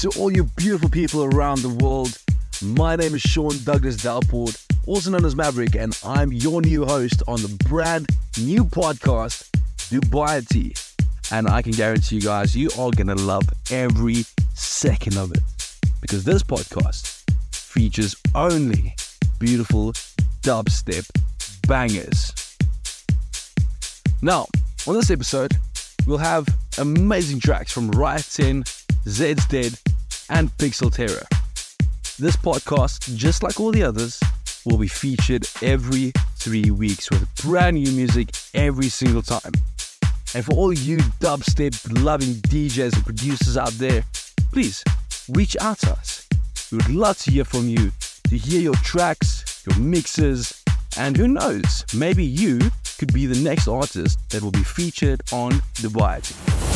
To all you beautiful people around the world? My name is Shawn Douglas Delport, also known as MVRIK, and I'm your new host on the brand new podcast, Dubiety. And I can guarantee you guys, you are going to love every second of it because this podcast features only beautiful dubstep bangers. Now, on this episode, we'll have amazing tracks from Riot Ten, Zeds Dead, and Pixel Terror. This podcast, just like all the others, will be featured every three weeks with brand new music every single time. And for all you dubstep loving DJs and producers out there, please reach out to us. We would love to hear from you, to hear your tracks, your mixes, and who knows, maybe you could be the next artist that will be featured on Dubiety.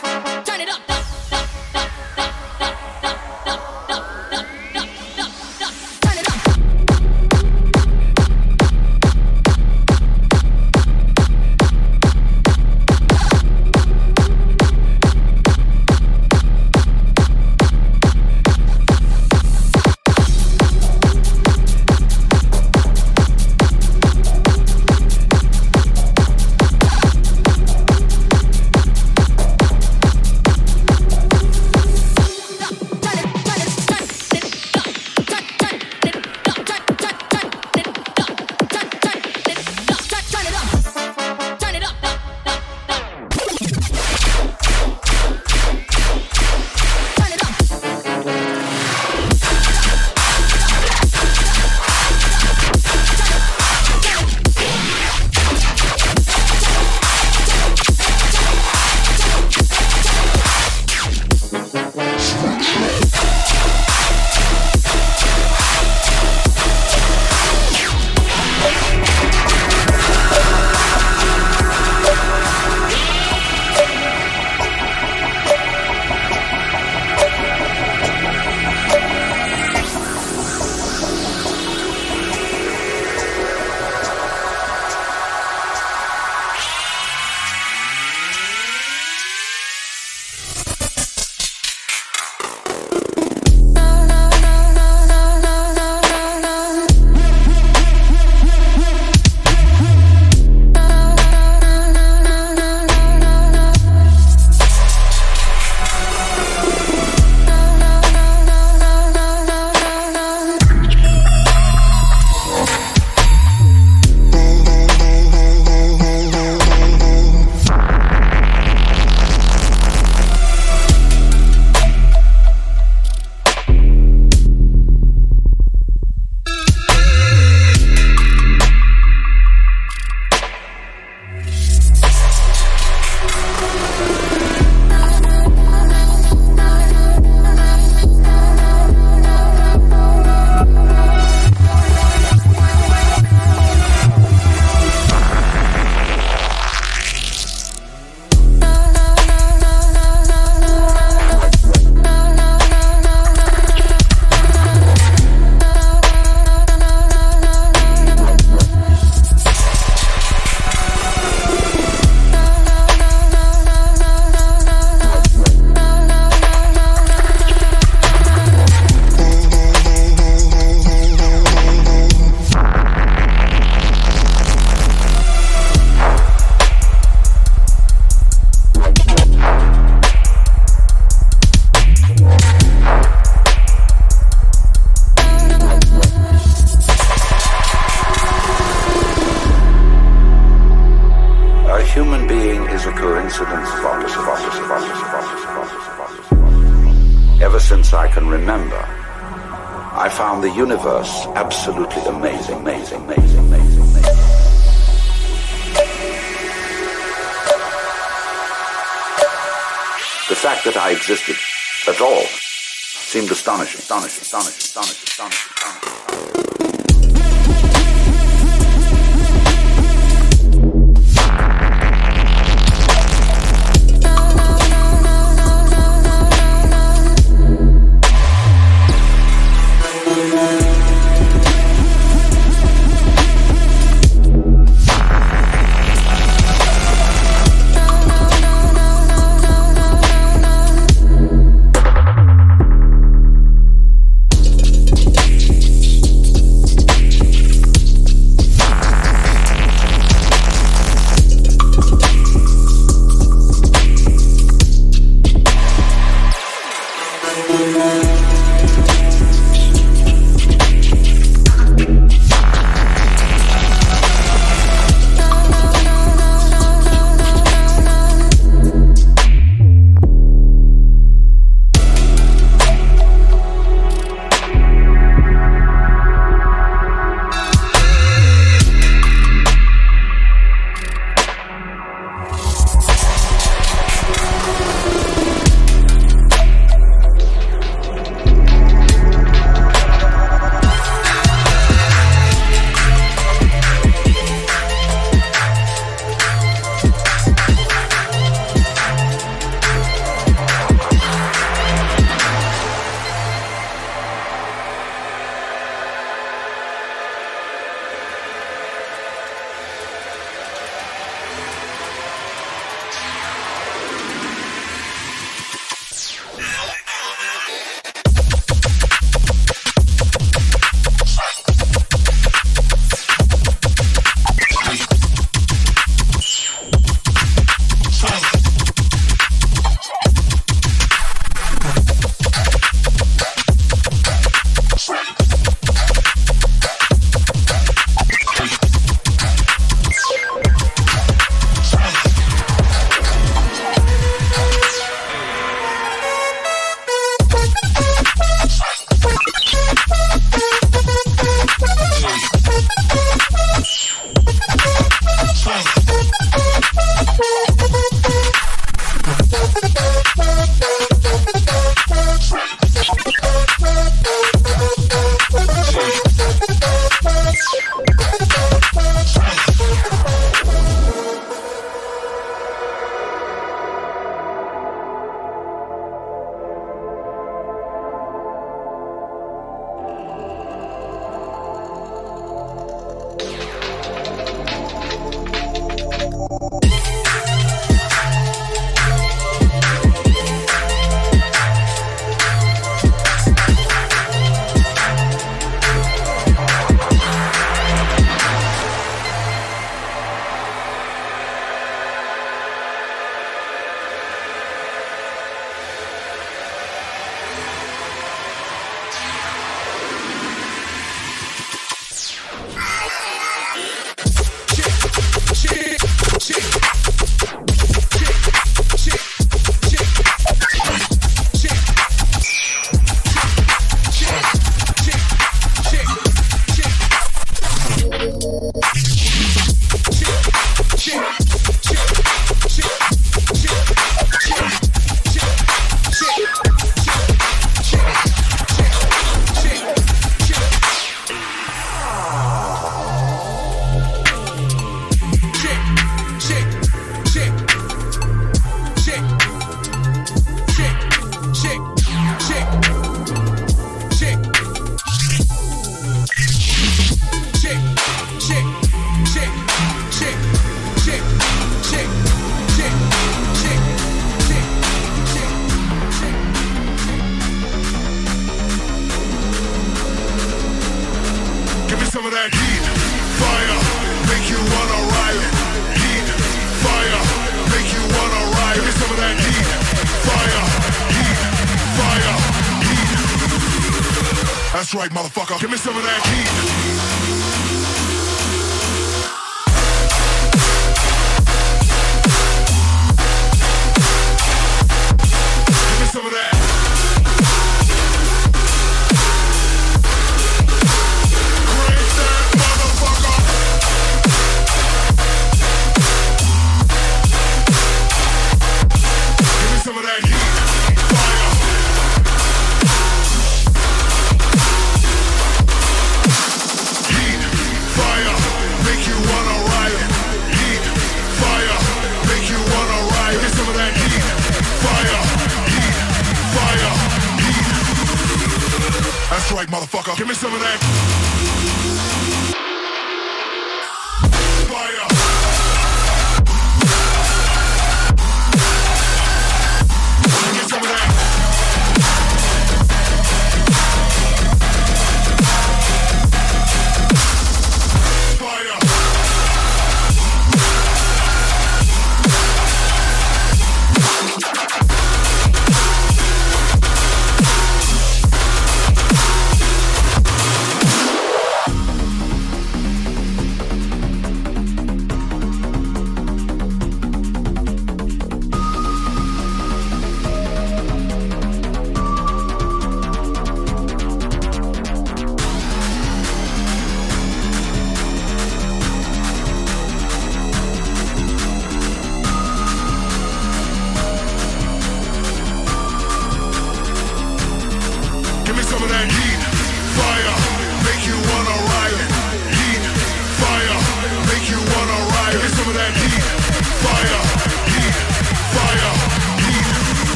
motherfucker. Give me some of that.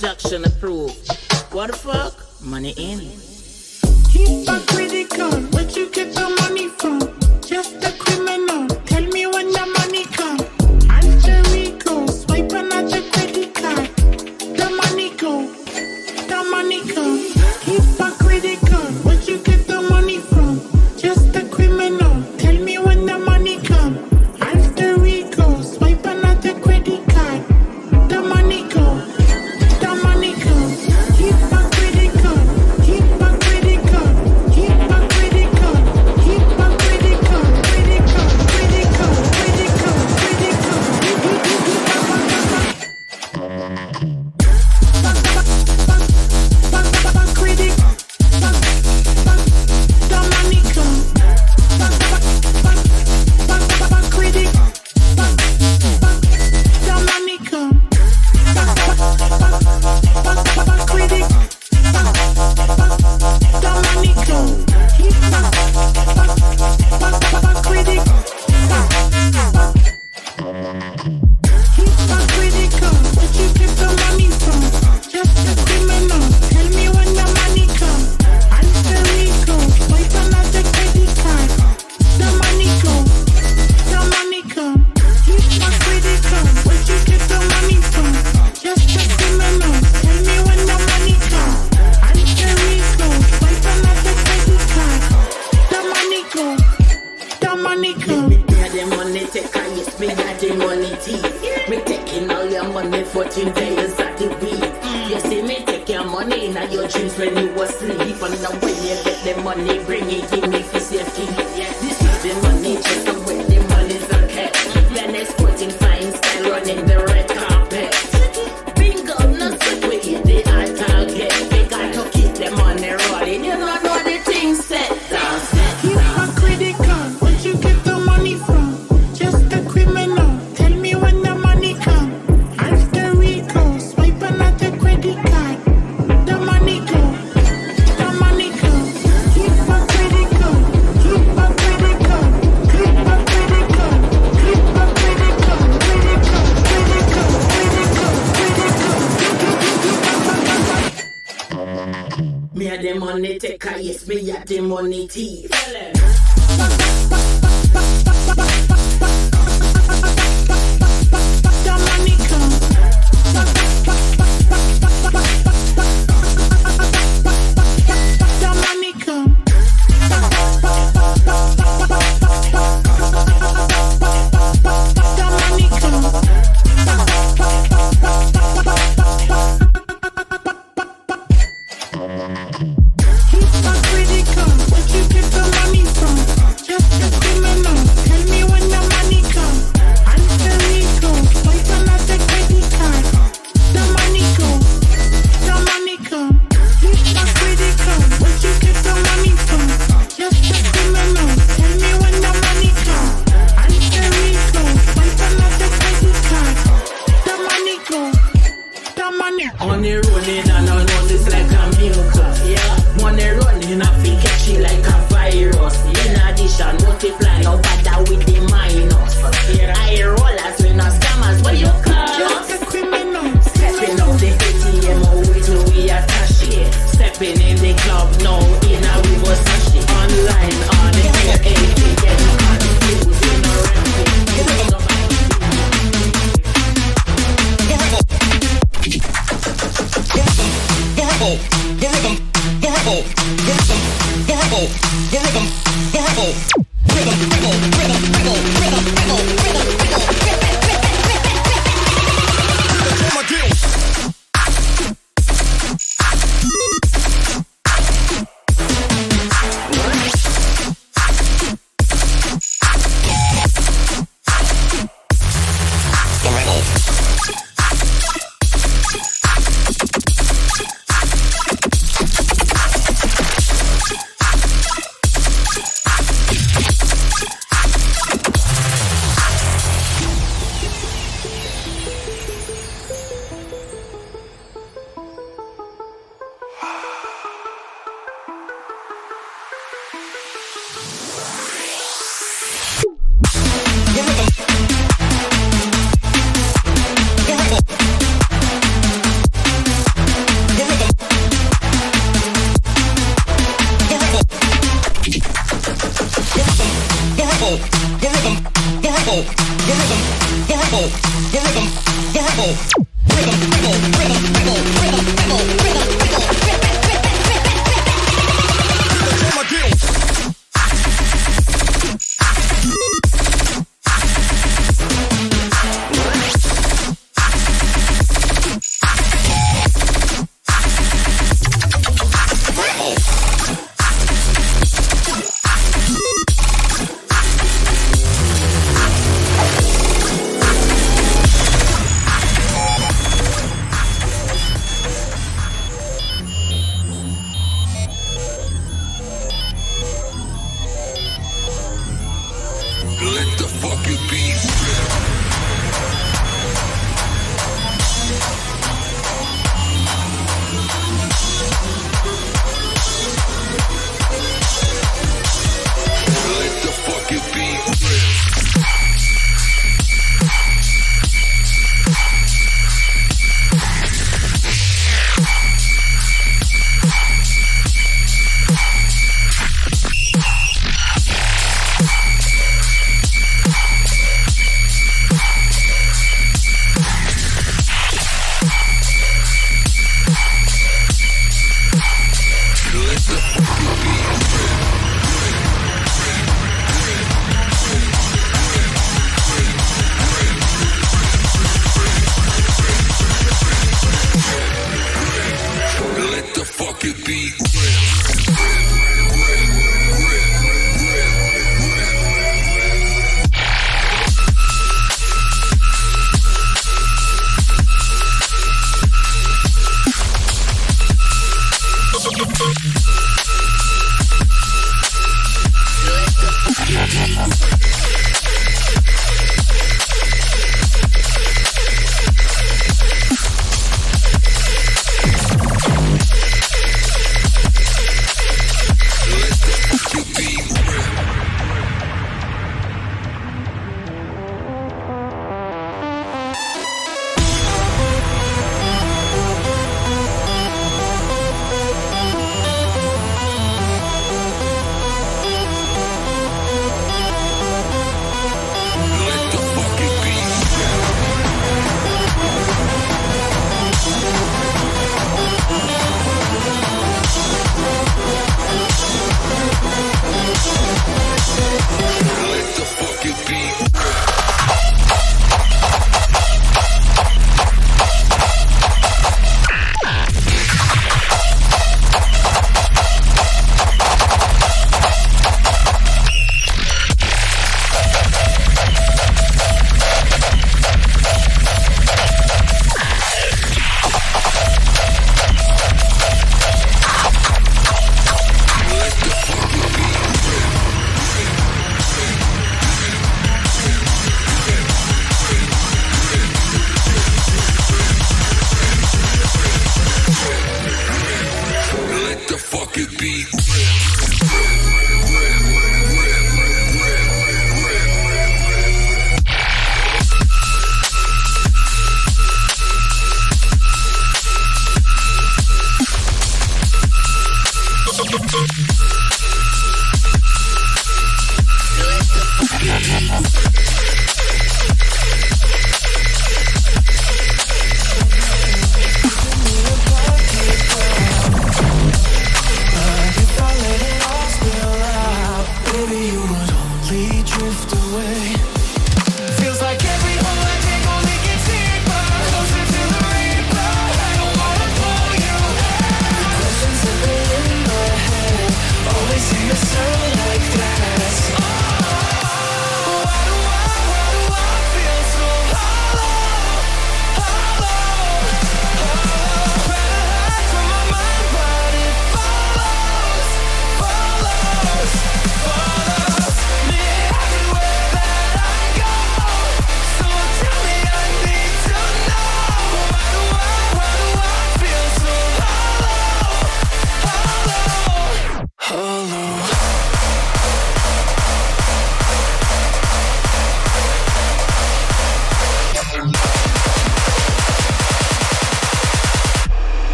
production approved. What the fuck? Money in.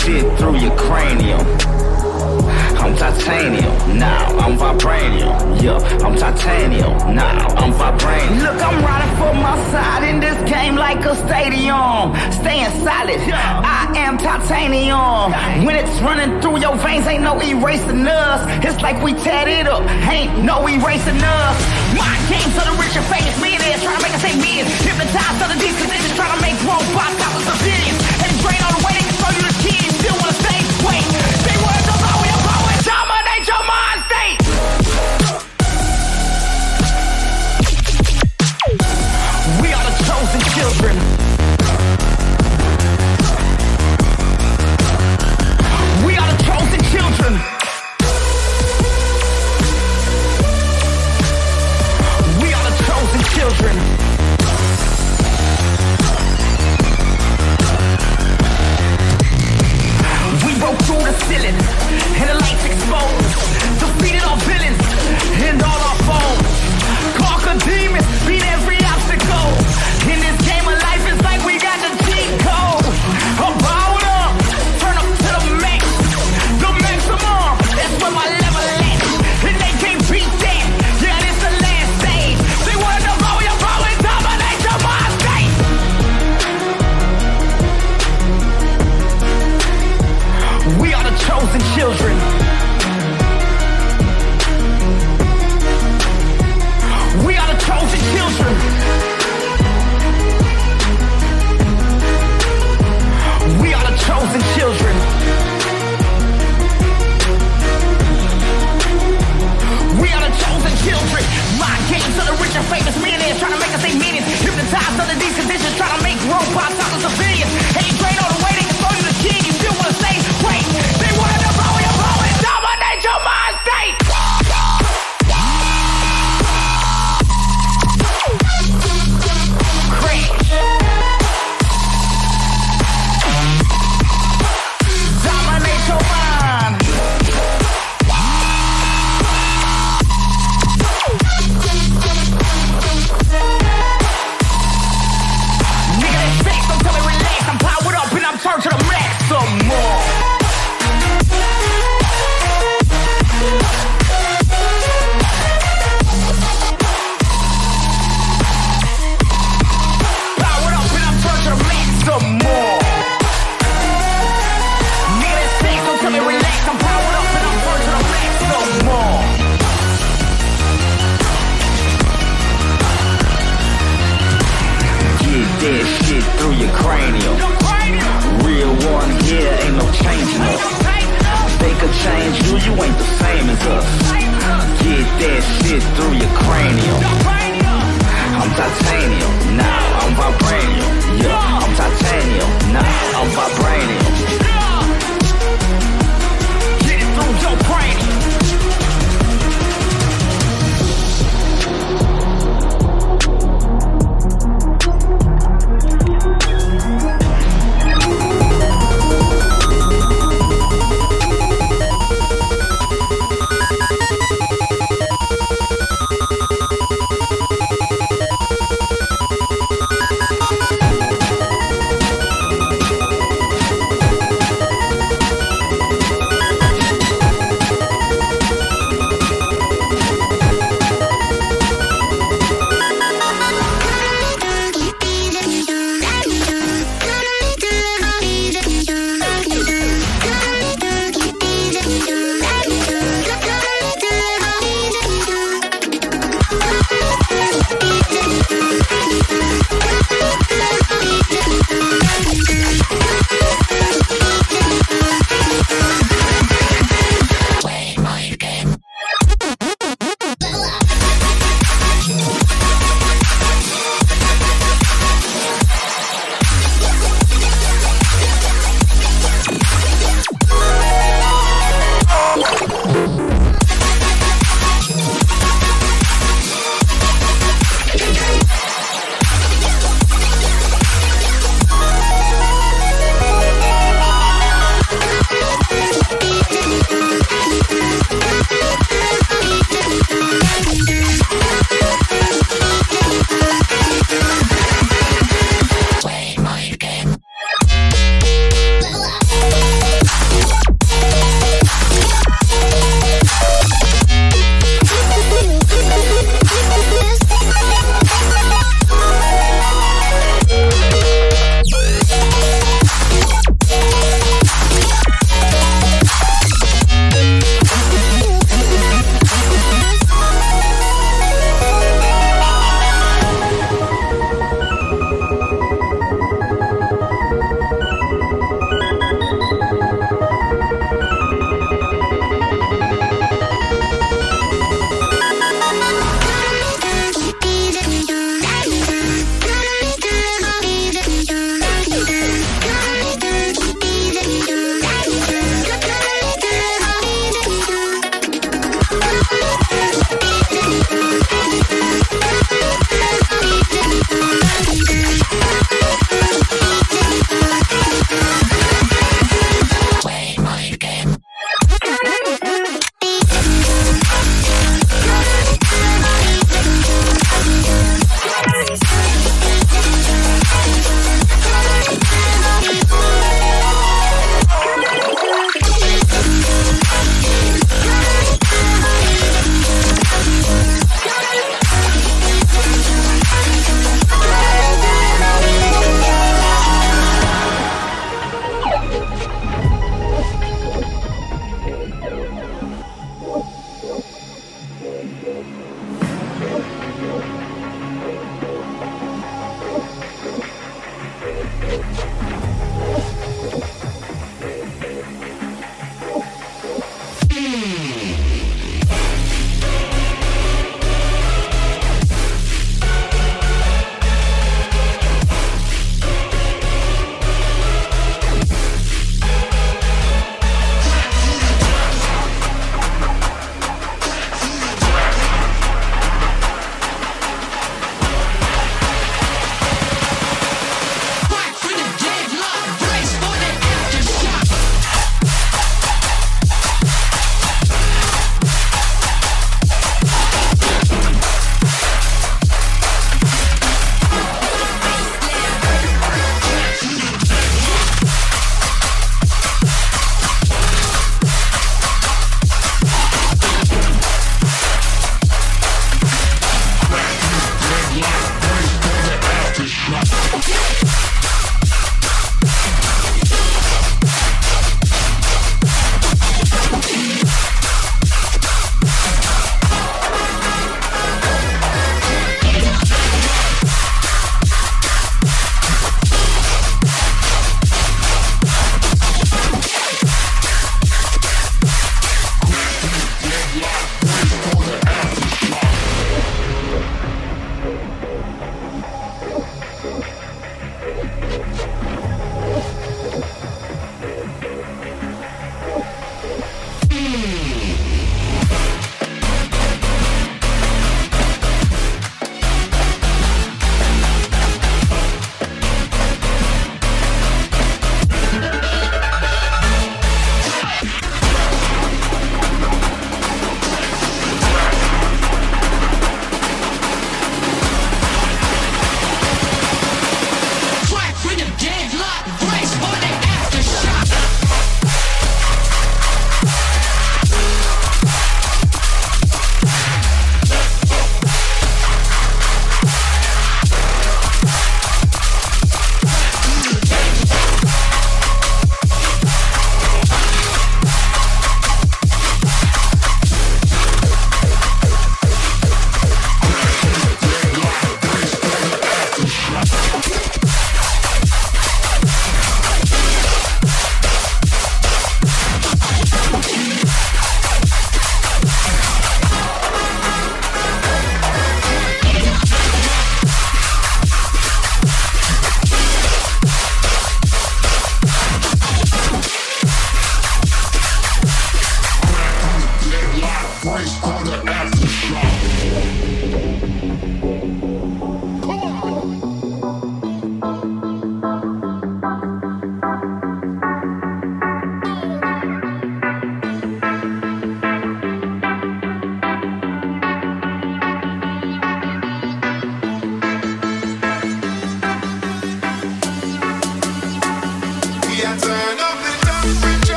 shit through your cranium. I'm titanium, now I'm vibranium. Yeah, I'm titanium, now I'm vibranium. Look, I'm riding for my side in this game like a stadium. Staying solid, yeah. I am titanium. When it's running through your veins, ain't no erasing us. It's like we tat it up, ain't no erasing us. My game's for the rich and famous millionaires, trying to make us say millions. Hypnotized other these conditions, trying to make robots out of civilians. And drain all the